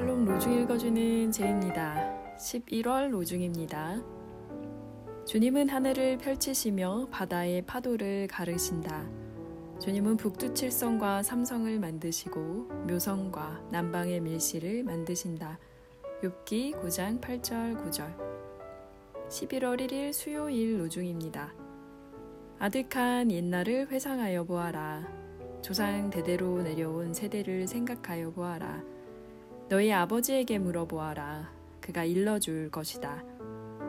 로중 읽어주는 제입니다. 11월 로중입니다. 주님은 하늘을 펼치시며 바다의 파도를 가르신다. 주님은 북두칠성과 삼성을 만드시고 묘성과 남방의 밀실을 만드신다. 욥기 9장 8절 9절 11월 1일 수요일 로중입니다. 아득한 옛날을 회상하여 보아라. 조상 대대로 내려온 세대를 생각하여 보아라. 너희 아버지에게 물어보아라. 그가 일러줄 것이다.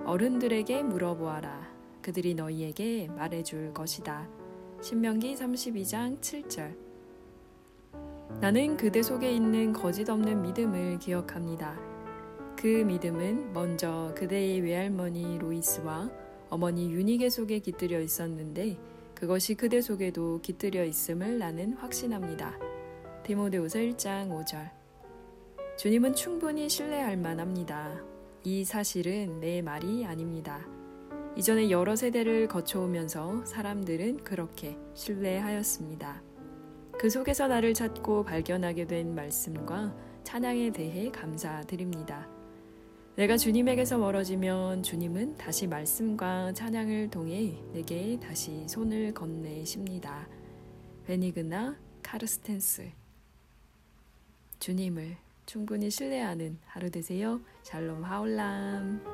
어른들에게 물어보아라. 그들이 너희에게 말해줄 것이다. 신명기 32장 7절. 나는 그대 속에 있는 거짓 없는 믿음을 기억합니다. 그 믿음은 먼저 그대의 외할머니 로이스와 어머니 유니게 속에 깃들여 있었는데 그것이 그대 속에도 깃들여 있음을 나는 확신합니다. 디모데후서 1장 5절. 주님은 충분히 신뢰할 만합니다. 이 사실은 내 말이 아닙니다. 이전에 여러 세대를 거쳐오면서 사람들은 그렇게 신뢰하였습니다. 그 속에서 나를 찾고 발견하게 된 말씀과 찬양에 대해 감사드립니다. 내가 주님에게서 멀어지면 주님은 다시 말씀과 찬양을 통해 내게 다시 손을 건네십니다. 베니그나 카르스텐스 주님을 충분히 신뢰하는 하루 되세요. 샬롬 하울람.